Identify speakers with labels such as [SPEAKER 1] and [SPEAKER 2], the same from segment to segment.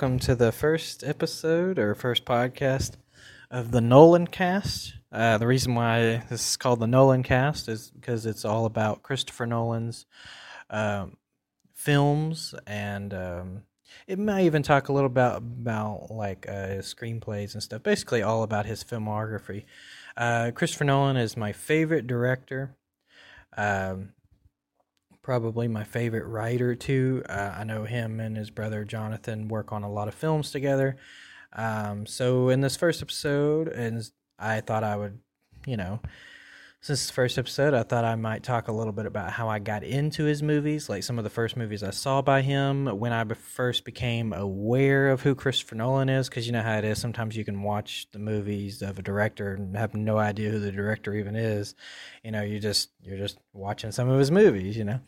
[SPEAKER 1] Welcome to the first episode or first podcast of the Nolan Cast. Uh, the reason why this is called the Nolan Cast is because it's all about Christopher Nolan's um, films, and um, it might even talk a little about about like uh, his screenplays and stuff. Basically, all about his filmography. Uh, Christopher Nolan is my favorite director. Um, probably my favorite writer too. Uh, I know him and his brother Jonathan work on a lot of films together. Um, so in this first episode, and I thought I would, you know, since the first episode, I thought I might talk a little bit about how I got into his movies, like some of the first movies I saw by him, when I first became aware of who Christopher Nolan is, because you know how it is. Sometimes you can watch the movies of a director and have no idea who the director even is. You know, you just you're just watching some of his movies, you know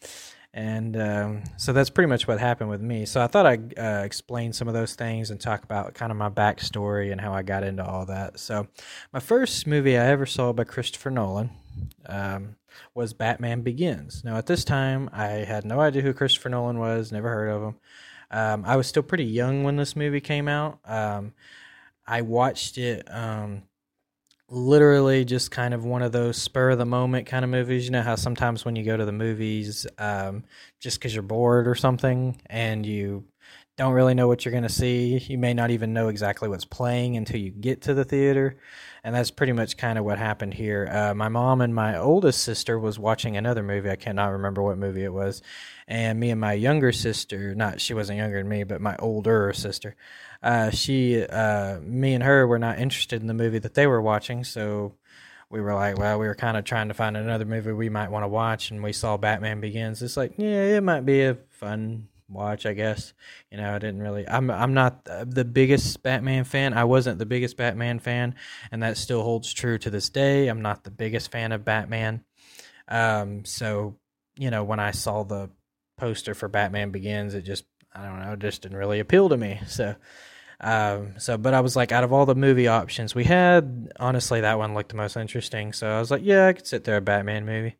[SPEAKER 1] and um, so that's pretty much what happened with me. So I thought I'd uh, explain some of those things and talk about kind of my backstory and how I got into all that. So my first movie I ever saw by Christopher Nolan um, was Batman Begins. Now at this time I had no idea who Christopher Nolan was, never heard of him. Um, I was still pretty young when this movie came out. Um, I watched it um, literally just kind of one of those spur of the moment kind of movies. You know how sometimes when you go to the movies, um, just because you're bored or something and you don't really know what you're going to see, you may not even know exactly what's playing until you get to the theater. And that's pretty much kind of what happened here. Uh, my mom and my oldest sister was watching another movie. I cannot remember what movie it was. And me and my younger sister, not she wasn't younger than me, but my older sister, uh, she, uh, me and her were not interested in the movie that they were watching, so we were like, well, we were kind of trying to find another movie we might want to watch, and we saw Batman Begins. It's like, yeah, it might be a fun watch, I guess. You know, I didn't really. I'm I'm not the biggest Batman fan. I wasn't the biggest Batman fan, and that still holds true to this day. I'm not the biggest fan of Batman. Um, so you know, when I saw the poster for Batman Begins, it just I don't know, just didn't really appeal to me. So um, so, but I was like, out of all the movie options we had, honestly, that one looked the most interesting. So I was like, yeah, I could sit there a Batman movie.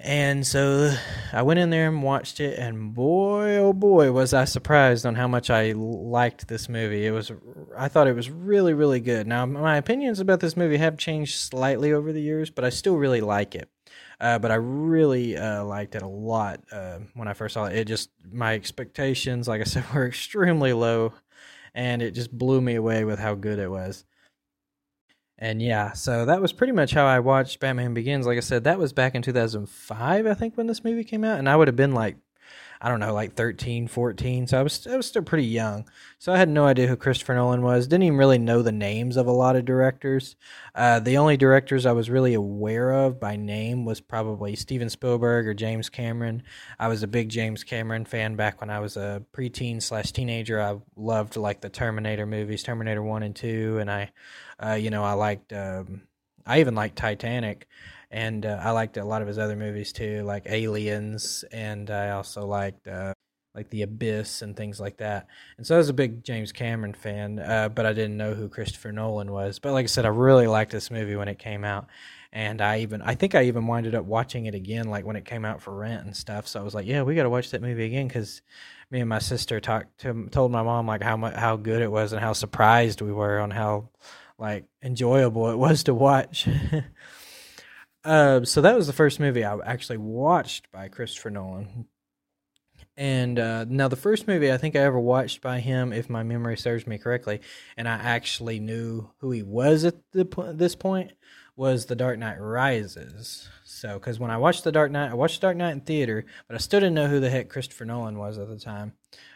[SPEAKER 1] And so I went in there and watched it, and boy, oh boy, was I surprised on how much I liked this movie. It was, I thought it was really, really good. Now, my opinions about this movie have changed slightly over the years, but I still really like it. Uh, but I really uh, liked it a lot uh, when I first saw it. It just my expectations, like I said, were extremely low and it just blew me away with how good it was. And yeah, so that was pretty much how I watched Batman Begins. Like I said, that was back in 2005, I think, when this movie came out, and I would have been like I don't know, like 13, 14. So I was I was still pretty young. So I had no idea who Christopher Nolan was. Didn't even really know the names of a lot of directors. Uh, the only directors I was really aware of by name was probably Steven Spielberg or James Cameron. I was a big James Cameron fan back when I was a preteen slash teenager. I loved like the Terminator movies, Terminator One and Two, and I, uh, you know, I liked. Um, I even liked Titanic and uh, I liked a lot of his other movies too, like Aliens, and I also liked uh, like The Abyss and things like that. And so I was a big James Cameron fan, uh, but I didn't know who Christopher Nolan was. But like I said, I really liked this movie when it came out, and I even I think I even winded up watching it again, like when it came out for rent and stuff. So I was like, yeah, we got to watch that movie again because me and my sister talked to told my mom like how much how good it was and how surprised we were on how like enjoyable it was to watch. Uh, so that was the first movie I actually watched by Christopher Nolan. And uh, now the first movie I think I ever watched by him, if my memory serves me correctly, and I actually knew who he was at the, this point, was The Dark Knight Rises. So, because when I watched The Dark Knight, I watched Dark Knight in theater, but I still didn't know who the heck Christopher Nolan was at the time.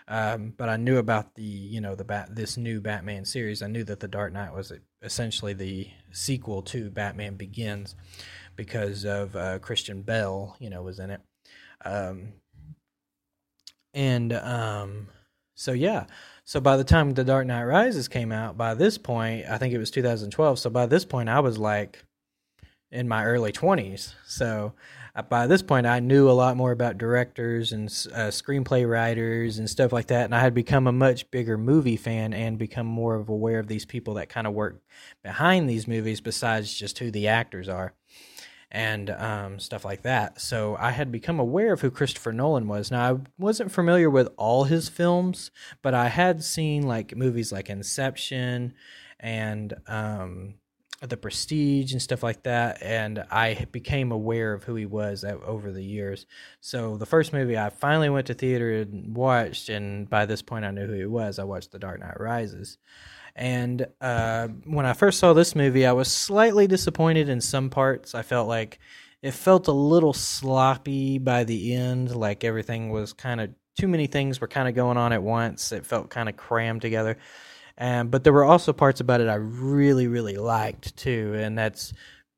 [SPEAKER 1] Um, but I knew about the, you know, the bat, this new Batman series. I knew that The Dark Knight was essentially the sequel to Batman Begins because of uh, Christian Bale, you know, was in it. Um, and um, so yeah, so by the time The Dark Knight Rises came out, by this point, I think it was 2012. So by this point, I was like in my early 20s. So by this point, I knew a lot more about directors and uh, screenplay writers and stuff like that. And I had become a much bigger movie fan and become more of aware of these people that kind of work behind these movies besides just who the actors are. and um, stuff like that. So I had become aware of who Christopher Nolan was. Now I wasn't familiar with all his films, but I had seen like movies like Inception and um, The Prestige and stuff like that, and I became aware of who he was over the years. So the first movie I finally went to theater and watched, and by this point I knew who he was. I watched The Dark Knight Rises. And uh, when I first saw this movie, I was slightly disappointed in some parts. I felt like it felt a little sloppy by the end, like everything was kind of too many things were kind of going on at once. It felt kind of crammed together. But there were also parts about it I really, really liked too, and that's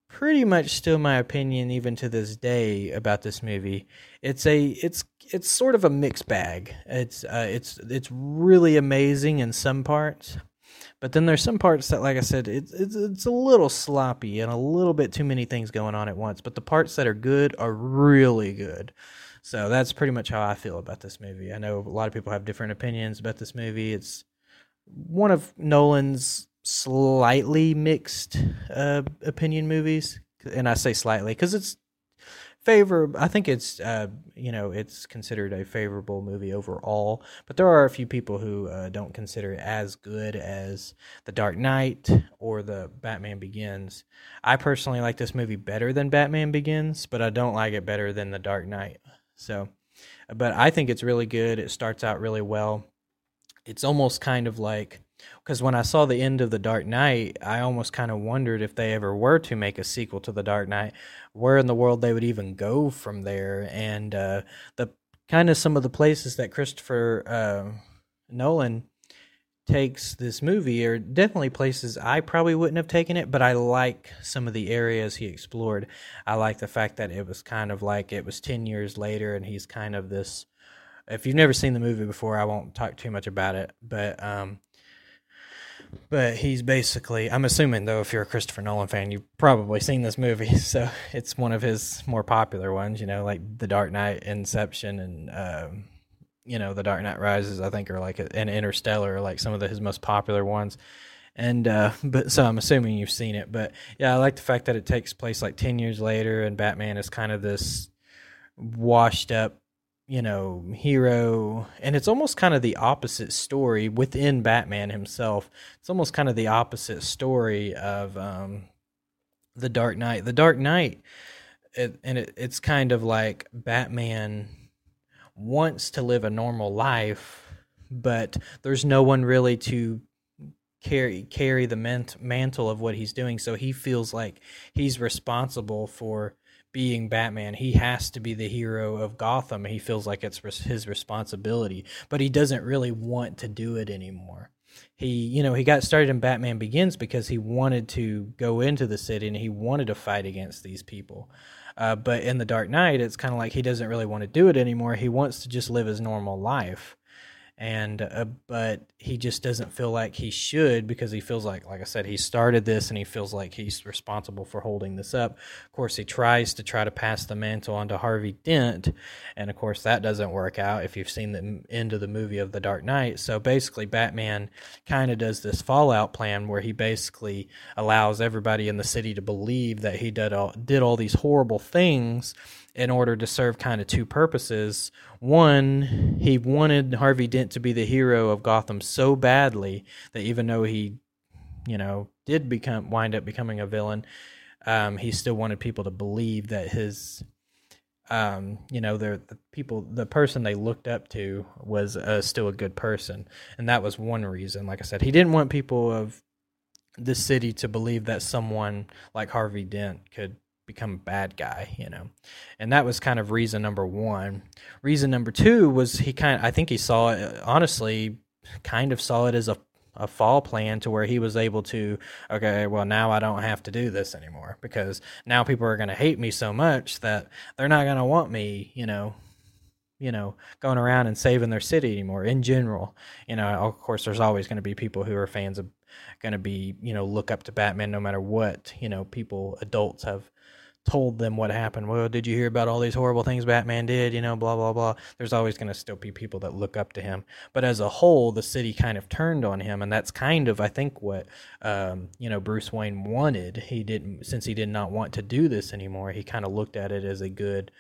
[SPEAKER 1] pretty much still my opinion even to this day about this movie. It's a it's it's sort of a mixed bag. It's uh, it's it's really amazing in some parts, but then there's some parts that, like I said, it's, it's it's a little sloppy and a little bit too many things going on at once. But the parts that are good are really good. So that's pretty much how I feel about this movie. I know a lot of people have different opinions about this movie. It's one of Nolan's slightly mixed uh, opinion movies, and I say slightly because it's favor i think it's uh, you know it's considered a favorable movie overall but there are a few people who uh, don't consider it as good as the dark knight or the batman begins. I personally like this movie better than batman begins but i don't like it better than the dark knight. So but i think it's really good. It starts out really well it's almost kind of like because when I saw the end of The Dark Knight, I almost kind of wondered if they ever were to make a sequel to The Dark Knight, where in the world they would even go from there. And uh, the kind of some of the places that Christopher uh, Nolan takes this movie are definitely places I probably wouldn't have taken it, but I like some of the areas he explored. I like the fact that it was kind of like it was 10 years later and he's kind of this if you've never seen the movie before, I won't talk too much about it, but um but he's basically i'm assuming though if you're a christopher nolan fan you've probably seen this movie so it's one of his more popular ones you know like the dark knight inception and um, you know the dark knight rises i think are like an interstellar like some of the, his most popular ones. And uh, but so i'm assuming you've seen it but yeah i like the fact that it takes place like 10 years later and batman is kind of this washed up you know, hero, and it's almost kind of the opposite story within Batman himself. It's almost kind of the opposite story of um, the Dark Knight. The Dark Knight, it, and it, it's kind of like Batman wants to live a normal life, but there's no one really to carry carry the mantle of what he's doing. So he feels like he's responsible for being Batman, he has to be the hero of Gotham. He feels like it's his responsibility, but he doesn't really want to do it anymore. He, you know, he got started in Batman Begins because he wanted to go into the city and he wanted to fight against these people. Uh, but in the Dark Knight, it's kind of like he doesn't really want to do it anymore. He wants to just live his normal life and uh, but he just doesn't feel like he should because he feels like like i said he started this and he feels like he's responsible for holding this up. Of course he tries to try to pass the mantle on to harvey dent and of course that doesn't work out if you've seen the end of the movie of the dark knight. So basically batman kind of does this fallout plan where he basically allows everybody in the city to believe that he did all, did all these horrible things in order to serve kind of two purposes. One, he wanted Harvey Dent to be the hero of Gotham so badly that even though he, you know, did become wind up becoming a villain, um, he still wanted people to believe that his um, you know, the, the people, the person they looked up to was uh, still a good person, and that was one reason. Like I said, he didn't want people of the city to believe that someone like Harvey Dent could become a bad guy, you know. And that was kind of reason number 1. Reason number 2 was he kind of, I think he saw it honestly kind of saw it as a a fall plan to where he was able to okay well now i don't have to do this anymore because now people are going to hate me so much that they're not going to want me you know you know going around and saving their city anymore in general you know of course there's always going to be people who are fans of going to be you know look up to batman no matter what you know people adults have told them what happened. Well, did you hear about all these horrible things Batman did? You know, blah, blah, blah. There's always going to still be people that look up to him. But as a whole, the city kind of turned on him. And that's kind of, I think, what, um, you know, Bruce Wayne wanted. He didn't, since he did not want to do this anymore, he kind of looked at it as a good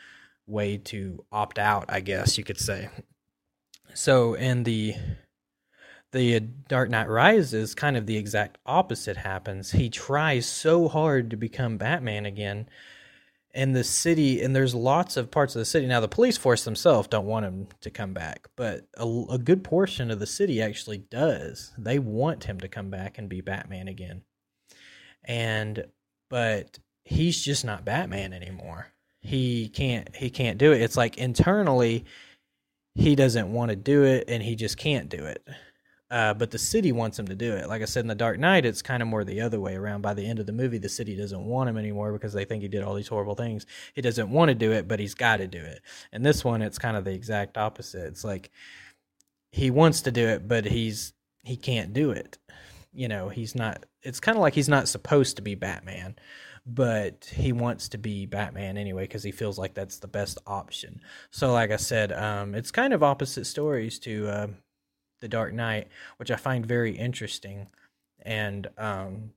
[SPEAKER 1] way to opt out, I guess you could say. So in the the Dark Knight Rises, kind of the exact opposite happens. He tries so hard to become Batman again, and the city, and there's lots of parts of the city. Now, the police force themselves don't want him to come back, but a, a good portion of the city actually does. They want him to come back and be Batman again. And, but he's just not Batman anymore. He can't, he can't do it. It's like internally, he doesn't want to do it and he just can't do it uh, but the city wants him to do it. Like I said in The Dark Knight, it's kind of more the other way around. By the end of the movie, the city doesn't want him anymore because they think he did all these horrible things. He doesn't want to do it, but he's got to do it. And this one, it's kind of the exact opposite. It's like he wants to do it, but he's he can't do it. You know, he's not. It's kind of like he's not supposed to be Batman, but he wants to be Batman anyway because he feels like that's the best option. So, like I said, um, it's kind of opposite stories to. Uh, the Dark Knight, which I find very interesting. And um,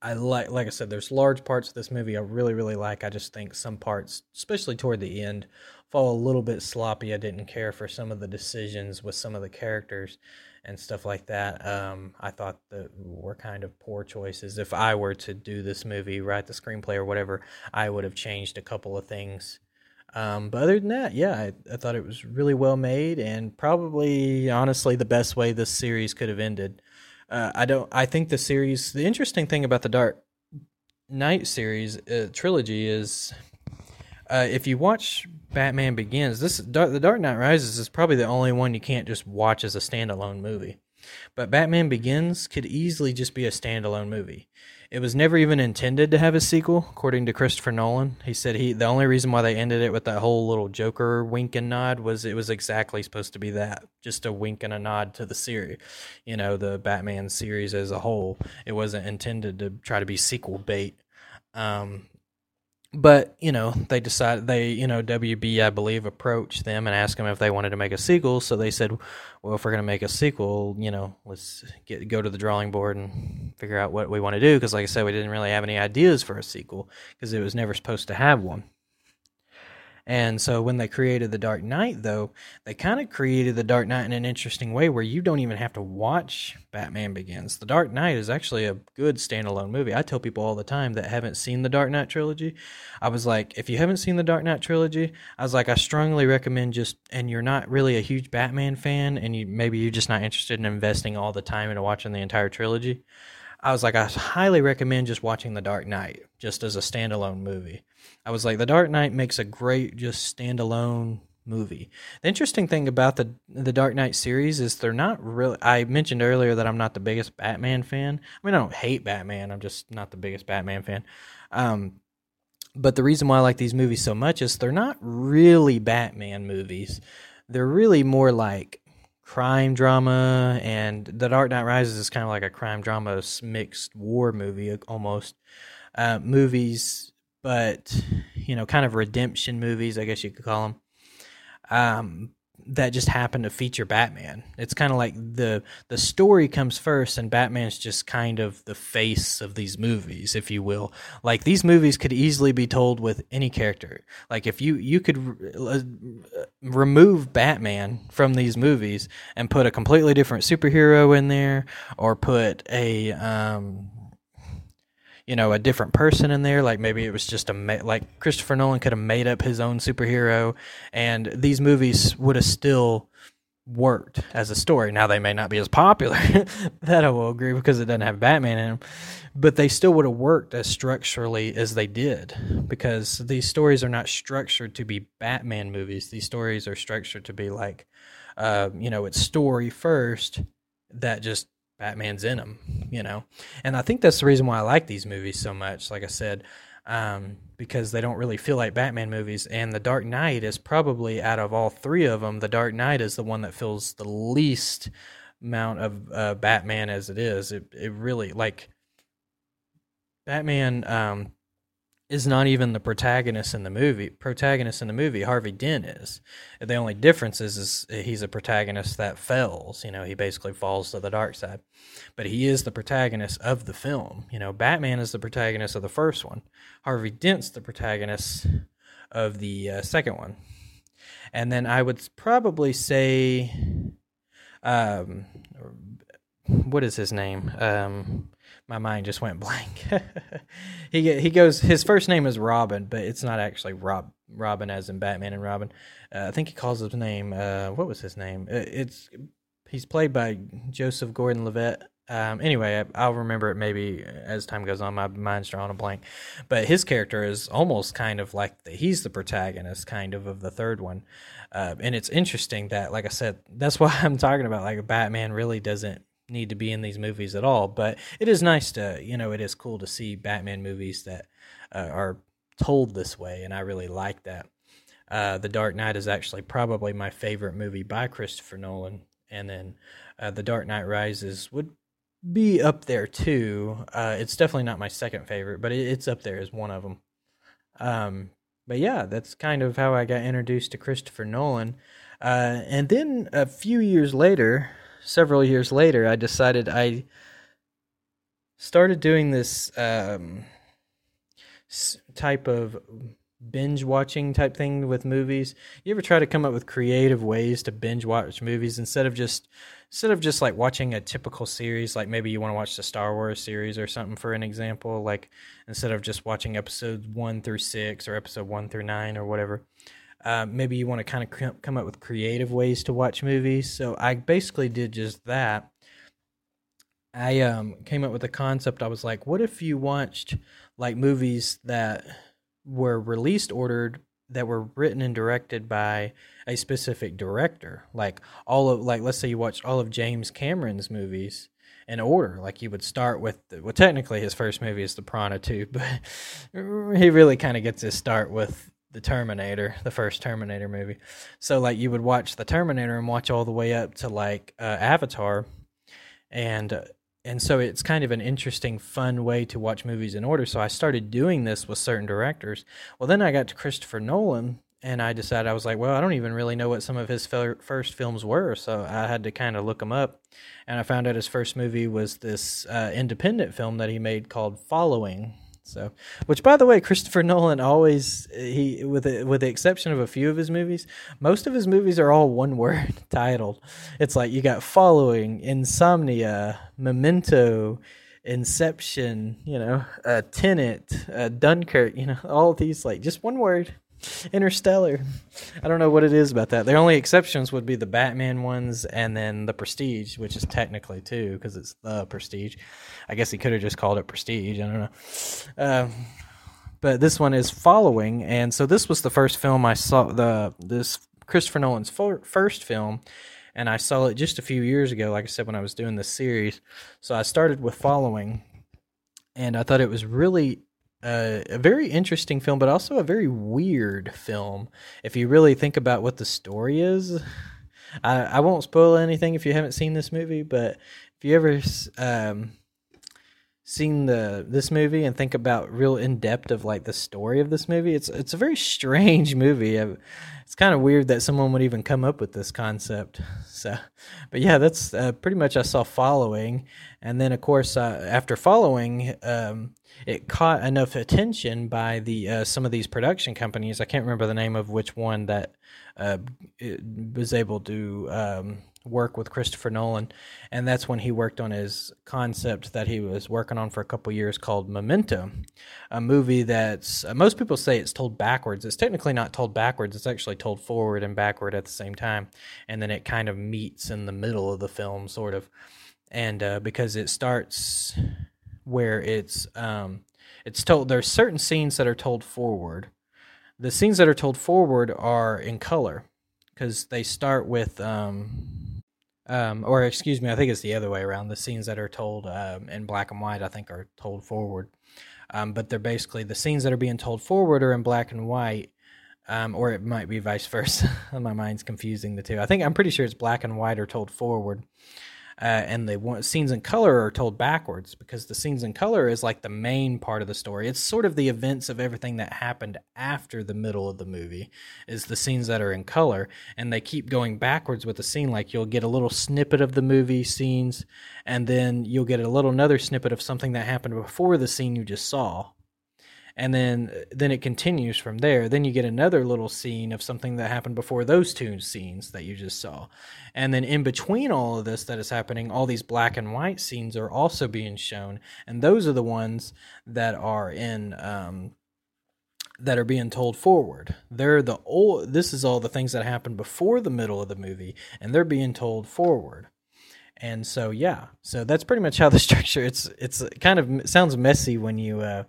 [SPEAKER 1] I like, like I said, there's large parts of this movie I really, really like. I just think some parts, especially toward the end, fall a little bit sloppy. I didn't care for some of the decisions with some of the characters and stuff like that. Um, I thought that were kind of poor choices. If I were to do this movie, write the screenplay or whatever, I would have changed a couple of things um, but other than that, yeah, I, I, thought it was really well made and probably, honestly, the best way this series could have ended. Uh, I don't. I think the series. The interesting thing about the Dark Knight series uh, trilogy is, uh, if you watch Batman Begins, this Dark, the Dark Knight Rises is probably the only one you can't just watch as a standalone movie. But Batman Begins could easily just be a standalone movie. It was never even intended to have a sequel, according to Christopher Nolan. He said he the only reason why they ended it with that whole little Joker wink and nod was it was exactly supposed to be that, just a wink and a nod to the series, you know, the Batman series as a whole. It wasn't intended to try to be sequel bait. Um, but you know they decided they you know WB I believe approached them and asked them if they wanted to make a sequel. So they said, well, if we're going to make a sequel, you know, let's get go to the drawing board and figure out what we want to do. Because like I said, we didn't really have any ideas for a sequel because it was never supposed to have one. And so when they created The Dark Knight, though, they kind of created The Dark Knight in an interesting way where you don't even have to watch Batman Begins. The Dark Knight is actually a good standalone movie. I tell people all the time that haven't seen the Dark Knight trilogy, I was like, if you haven't seen the Dark Knight trilogy, I was like, I strongly recommend just, and you're not really a huge Batman fan, and you maybe you're just not interested in investing all the time into watching the entire trilogy. I was like, I highly recommend just watching The Dark Knight just as a standalone movie. I was like, The Dark Knight makes a great just standalone movie. The interesting thing about the the Dark Knight series is they're not really. I mentioned earlier that I'm not the biggest Batman fan. I mean, I don't hate Batman. I'm just not the biggest Batman fan. Um, but the reason why I like these movies so much is they're not really Batman movies. They're really more like crime drama, and The Dark Knight Rises is kind of like a crime drama mixed war movie almost. Uh, movies, but you know, kind of redemption movies, I guess you could call them. Um, that just happened to feature Batman. It's kind of like the the story comes first, and Batman's just kind of the face of these movies, if you will. Like these movies could easily be told with any character. Like if you you could uh, remove Batman from these movies and put a completely different superhero in there, or put a um, you know a different person in there. Like maybe it was just a like christopher nolan could have made up his own superhero and these movies would have still worked as a story. Now they may not be as popular that i will agree because it doesn't have batman in them but they still would have worked as structurally as they did because these stories are not structured to be batman movies. These stories are structured to be like uh, you know it's story first that just Batman's in them, you know. And I think that's the reason why I like these movies so much. Like I said, um, because they don't really feel like Batman movies. And The Dark Knight is probably out of all three of them, The Dark Knight is the one that feels the least amount of uh, Batman as it is. It it really like Batman. Um, is not even the protagonist in the movie. Protagonist in the movie, Harvey Dent is. The only difference is, is he's a protagonist that fails. You know, he basically falls to the dark side, but he is the protagonist of the film. You know, Batman is the protagonist of the first one. Harvey Dent's the protagonist of the uh, second one, and then I would probably say, um, what is his name? Um, my mind just went blank. he he goes. His first name is Robin, but it's not actually Rob Robin as in Batman and Robin. Uh, I think he calls his name. Uh, what was his name? Uh, it's he's played by Joseph Gordon-Levitt. Um, anyway, I, will remember it maybe as time goes on. My mind's drawing a blank, but his character is almost kind of like the, he's the protagonist, kind of of the third one. Uh, and it's interesting that, like I said, that's why I'm talking about. Like Batman really doesn't need to be in these movies at all. But it is nice to, you know, it is cool to see Batman movies that uh, are told this way, and I really like that. Uh, the Dark Knight is actually probably my favorite movie by Christopher Nolan, and then uh, The Dark Knight Rises would be up there too. Uh, it's definitely not my second favorite, but it, it's up there as one of them. Um, but yeah, that's kind of how I got introduced to Christopher Nolan. Uh, and then a few years later, several years later, I decided I started doing this um, type of binge watching type thing with movies. You ever try to come up with creative ways to binge watch movies instead of just instead of just like watching a typical series, like maybe you want to watch the Star Wars series or something for an example, like instead of just watching episodes 1 through 6 or episode 1 through 9 or whatever. Uh, maybe you want to kind of come up with creative ways to watch movies. So I basically did just that. I um, came up with a concept. I was like, what if you watched like movies that were released ordered that were written and directed by a specific director like all of like let's say you watched all of james cameron's movies in order like you would start with well technically his first movie is the piranha 2 but he really kind of gets his start with the Terminator, the first Terminator movie. So like you would watch the Terminator and watch all the way up to like uh, Avatar, and uh, and so it's kind of an interesting, fun way to watch movies in order. So I started doing this with certain directors. Well, then I got to Christopher Nolan, and I decided I was like, well, I don't even really know what some of his first films were, so I had to kind of look them up, and I found out his first movie was this uh, independent film that he made called Following so, which by the way, Christopher Nolan always he with the, with the exception of a few of his movies, most of his movies are all one word titled. It's like you got Following, Insomnia, Memento, Inception, you know, uh, Tenet, uh, Dunkirk, you know, all these like just one word. Interstellar. I don't know what it is about that. The only exceptions would be the Batman ones and then the Prestige, which is technically two because it's the Prestige. I guess he could have just called it Prestige. I don't know. Uh, but this one is following, and so this was the first film I saw. The this Christopher Nolan's for, first film, and I saw it just a few years ago. Like I said, when I was doing this series, so I started with following, and I thought it was really uh, a very interesting film, but also a very weird film. If you really think about what the story is, I, I won't spoil anything if you haven't seen this movie. But if you ever um, seen the this movie and think about real in depth of like the story of this movie, it's it's a very strange movie. It's kind of weird that someone would even come up with this concept. So, but yeah, that's uh, pretty much I saw following, and then of course uh, after following. Um, it caught enough attention by the uh, some of these production companies. I can't remember the name of which one that uh, was able to um, work with Christopher Nolan, and that's when he worked on his concept that he was working on for a couple years called Memento, a movie that's uh, most people say it's told backwards. It's technically not told backwards; it's actually told forward and backward at the same time, and then it kind of meets in the middle of the film, sort of. And uh, because it starts where it's um, it's told there's certain scenes that are told forward. The scenes that are told forward are in color because they start with um, um, or excuse me, I think it's the other way around. The scenes that are told um, in black and white, I think, are told forward. Um, but they're basically the scenes that are being told forward are in black and white, um, or it might be vice versa. My mind's confusing the two. I think I'm pretty sure it's black and white are told forward, uh, and the scenes in color are told backwards because the scenes in color is like the main part of the story. It's sort of the events of everything that happened after the middle of the movie is the scenes that are in color, and they keep going backwards with the scene. Like you'll get a little snippet of the movie scenes, and then you'll get a little another snippet of something that happened before the scene you just saw and then then it continues from there then you get another little scene of something that happened before those two scenes that you just saw and then in between all of this that is happening all these black and white scenes are also being shown and those are the ones that are in um, that are being told forward. They're the old this is all the things that happened before the middle of the movie and they're being told forward. And so yeah, so that's pretty much how the structure it's it's kind of sounds messy when you uh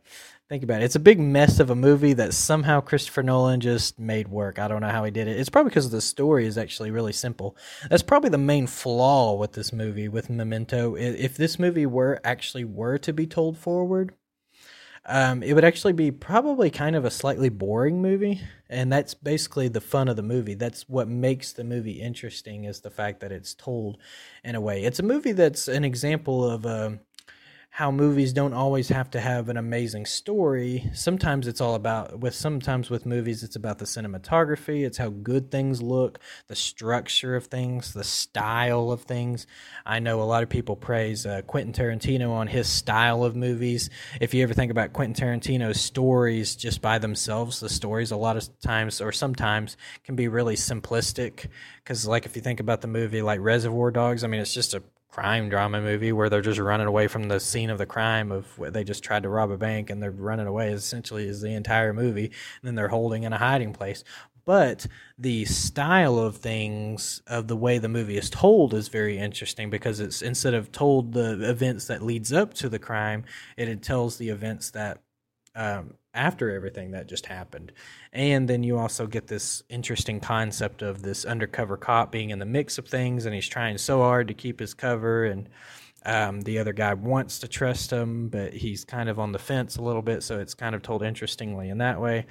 [SPEAKER 1] Think about it. It's a big mess of a movie that somehow Christopher Nolan just made work. I don't know how he did it. It's probably because the story is actually really simple. That's probably the main flaw with this movie, with Memento. If this movie were actually were to be told forward, um, it would actually be probably kind of a slightly boring movie, and that's basically the fun of the movie. That's what makes the movie interesting is the fact that it's told in a way. It's a movie that's an example of. Um, how movies don't always have to have an amazing story. Sometimes it's all about with sometimes with movies it's about the cinematography, it's how good things look, the structure of things, the style of things. I know a lot of people praise uh, Quentin Tarantino on his style of movies. If you ever think about Quentin Tarantino's stories just by themselves, the stories a lot of times or sometimes can be really simplistic cuz like if you think about the movie like Reservoir Dogs, I mean it's just a crime drama movie where they're just running away from the scene of the crime of where they just tried to rob a bank and they're running away essentially is the entire movie. And then they're holding in a hiding place. But the style of things of the way the movie is told is very interesting because it's instead of told the events that leads up to the crime it, tells the events that um, after everything that just happened. And then you also get this interesting concept of this undercover cop being in the mix of things and he's trying so hard to keep his cover and um, the other guy wants to trust him, but he's kind of on the fence a little bit, so it's kind of told interestingly in that way.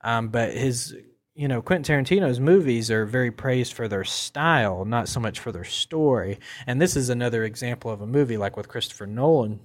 [SPEAKER 1] Um, but his, you know, Quentin Tarantino's movies are very praised for their style, not so much for their story. And this is another example of a movie like with Christopher Nolan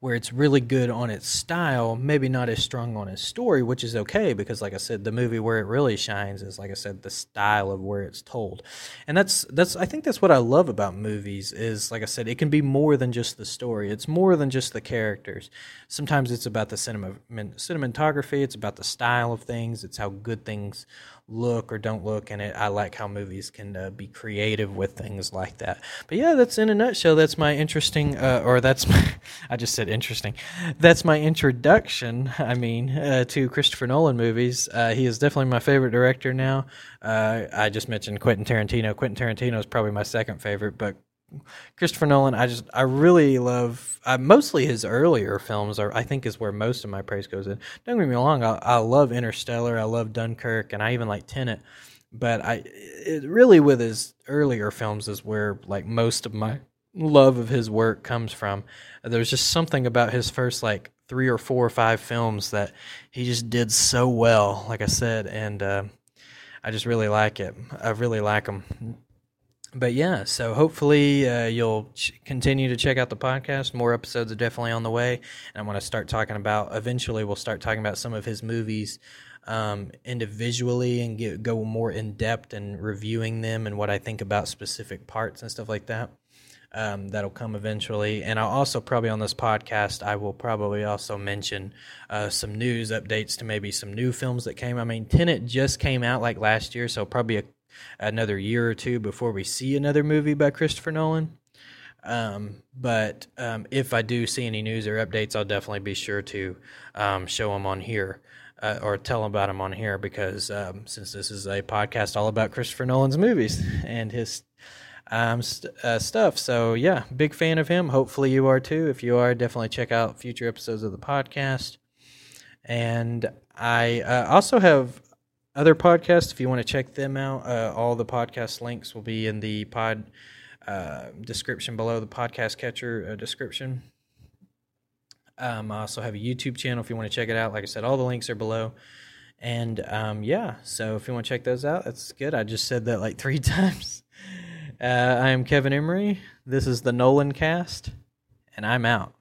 [SPEAKER 1] where it's really good on its style, maybe not as strong on its story, which is okay because, like I said, the movie where it really shines is, like I said, the style of where it's told, and that's that's I think that's what I love about movies is, like I said, it can be more than just the story. It's more than just the characters. Sometimes it's about the cinema cinematography. It's about the style of things. It's how good things look or don't look and it i like how movies can uh, be creative with things like that. But yeah that's in a nutshell that's my interesting uh, or that's my, i just said interesting. That's my introduction i mean uh, to christopher nolan movies. Uh, he is definitely my favorite director now. Uh, i just mentioned quentin tarantino. Quentin tarantino is probably my second favorite but Christopher Nolan, I just I really love uh, mostly his earlier films are I think is where most of my praise goes in. Don't get me wrong, I, I love Interstellar, I love Dunkirk, and I even like Tenet. But I it really with his earlier films is where like most of my love of his work comes from. There's just something about his first like three or four or five films that he just did so well, like I said, and uh, I just really like it. I really like him but yeah, so hopefully uh, you'll ch- continue to check out the podcast. More episodes are definitely on the way, and I'm going to start talking about. Eventually, we'll start talking about some of his movies um, individually and get, go more in depth and reviewing them and what I think about specific parts and stuff like that. Um, that'll come eventually, and I'll also probably on this podcast I will probably also mention uh, some news updates to maybe some new films that came. I mean, Tenet just came out like last year, so probably a another year or two before we see another movie by Christopher Nolan. Um, but um, if I do see any news or updates, I'll definitely be sure to um, show them on here uh, or tell them about them on here because um, since this is a podcast all about Christopher Nolan's movies and his um, st- uh, stuff. So, yeah, big fan of him. Hopefully, you are too. If you are, definitely check out future episodes of the podcast. And I uh, also have other podcasts, if you want to check them out, uh, all the podcast links will be in the pod uh, description below the podcast catcher uh, description. Um, I also have a YouTube channel if you want to check it out. Like I said, all the links are below. And um, yeah, so if you want to check those out, that's good. I just said that like three times. Uh, I am Kevin Emery. This is the Nolan Cast, and I'm out.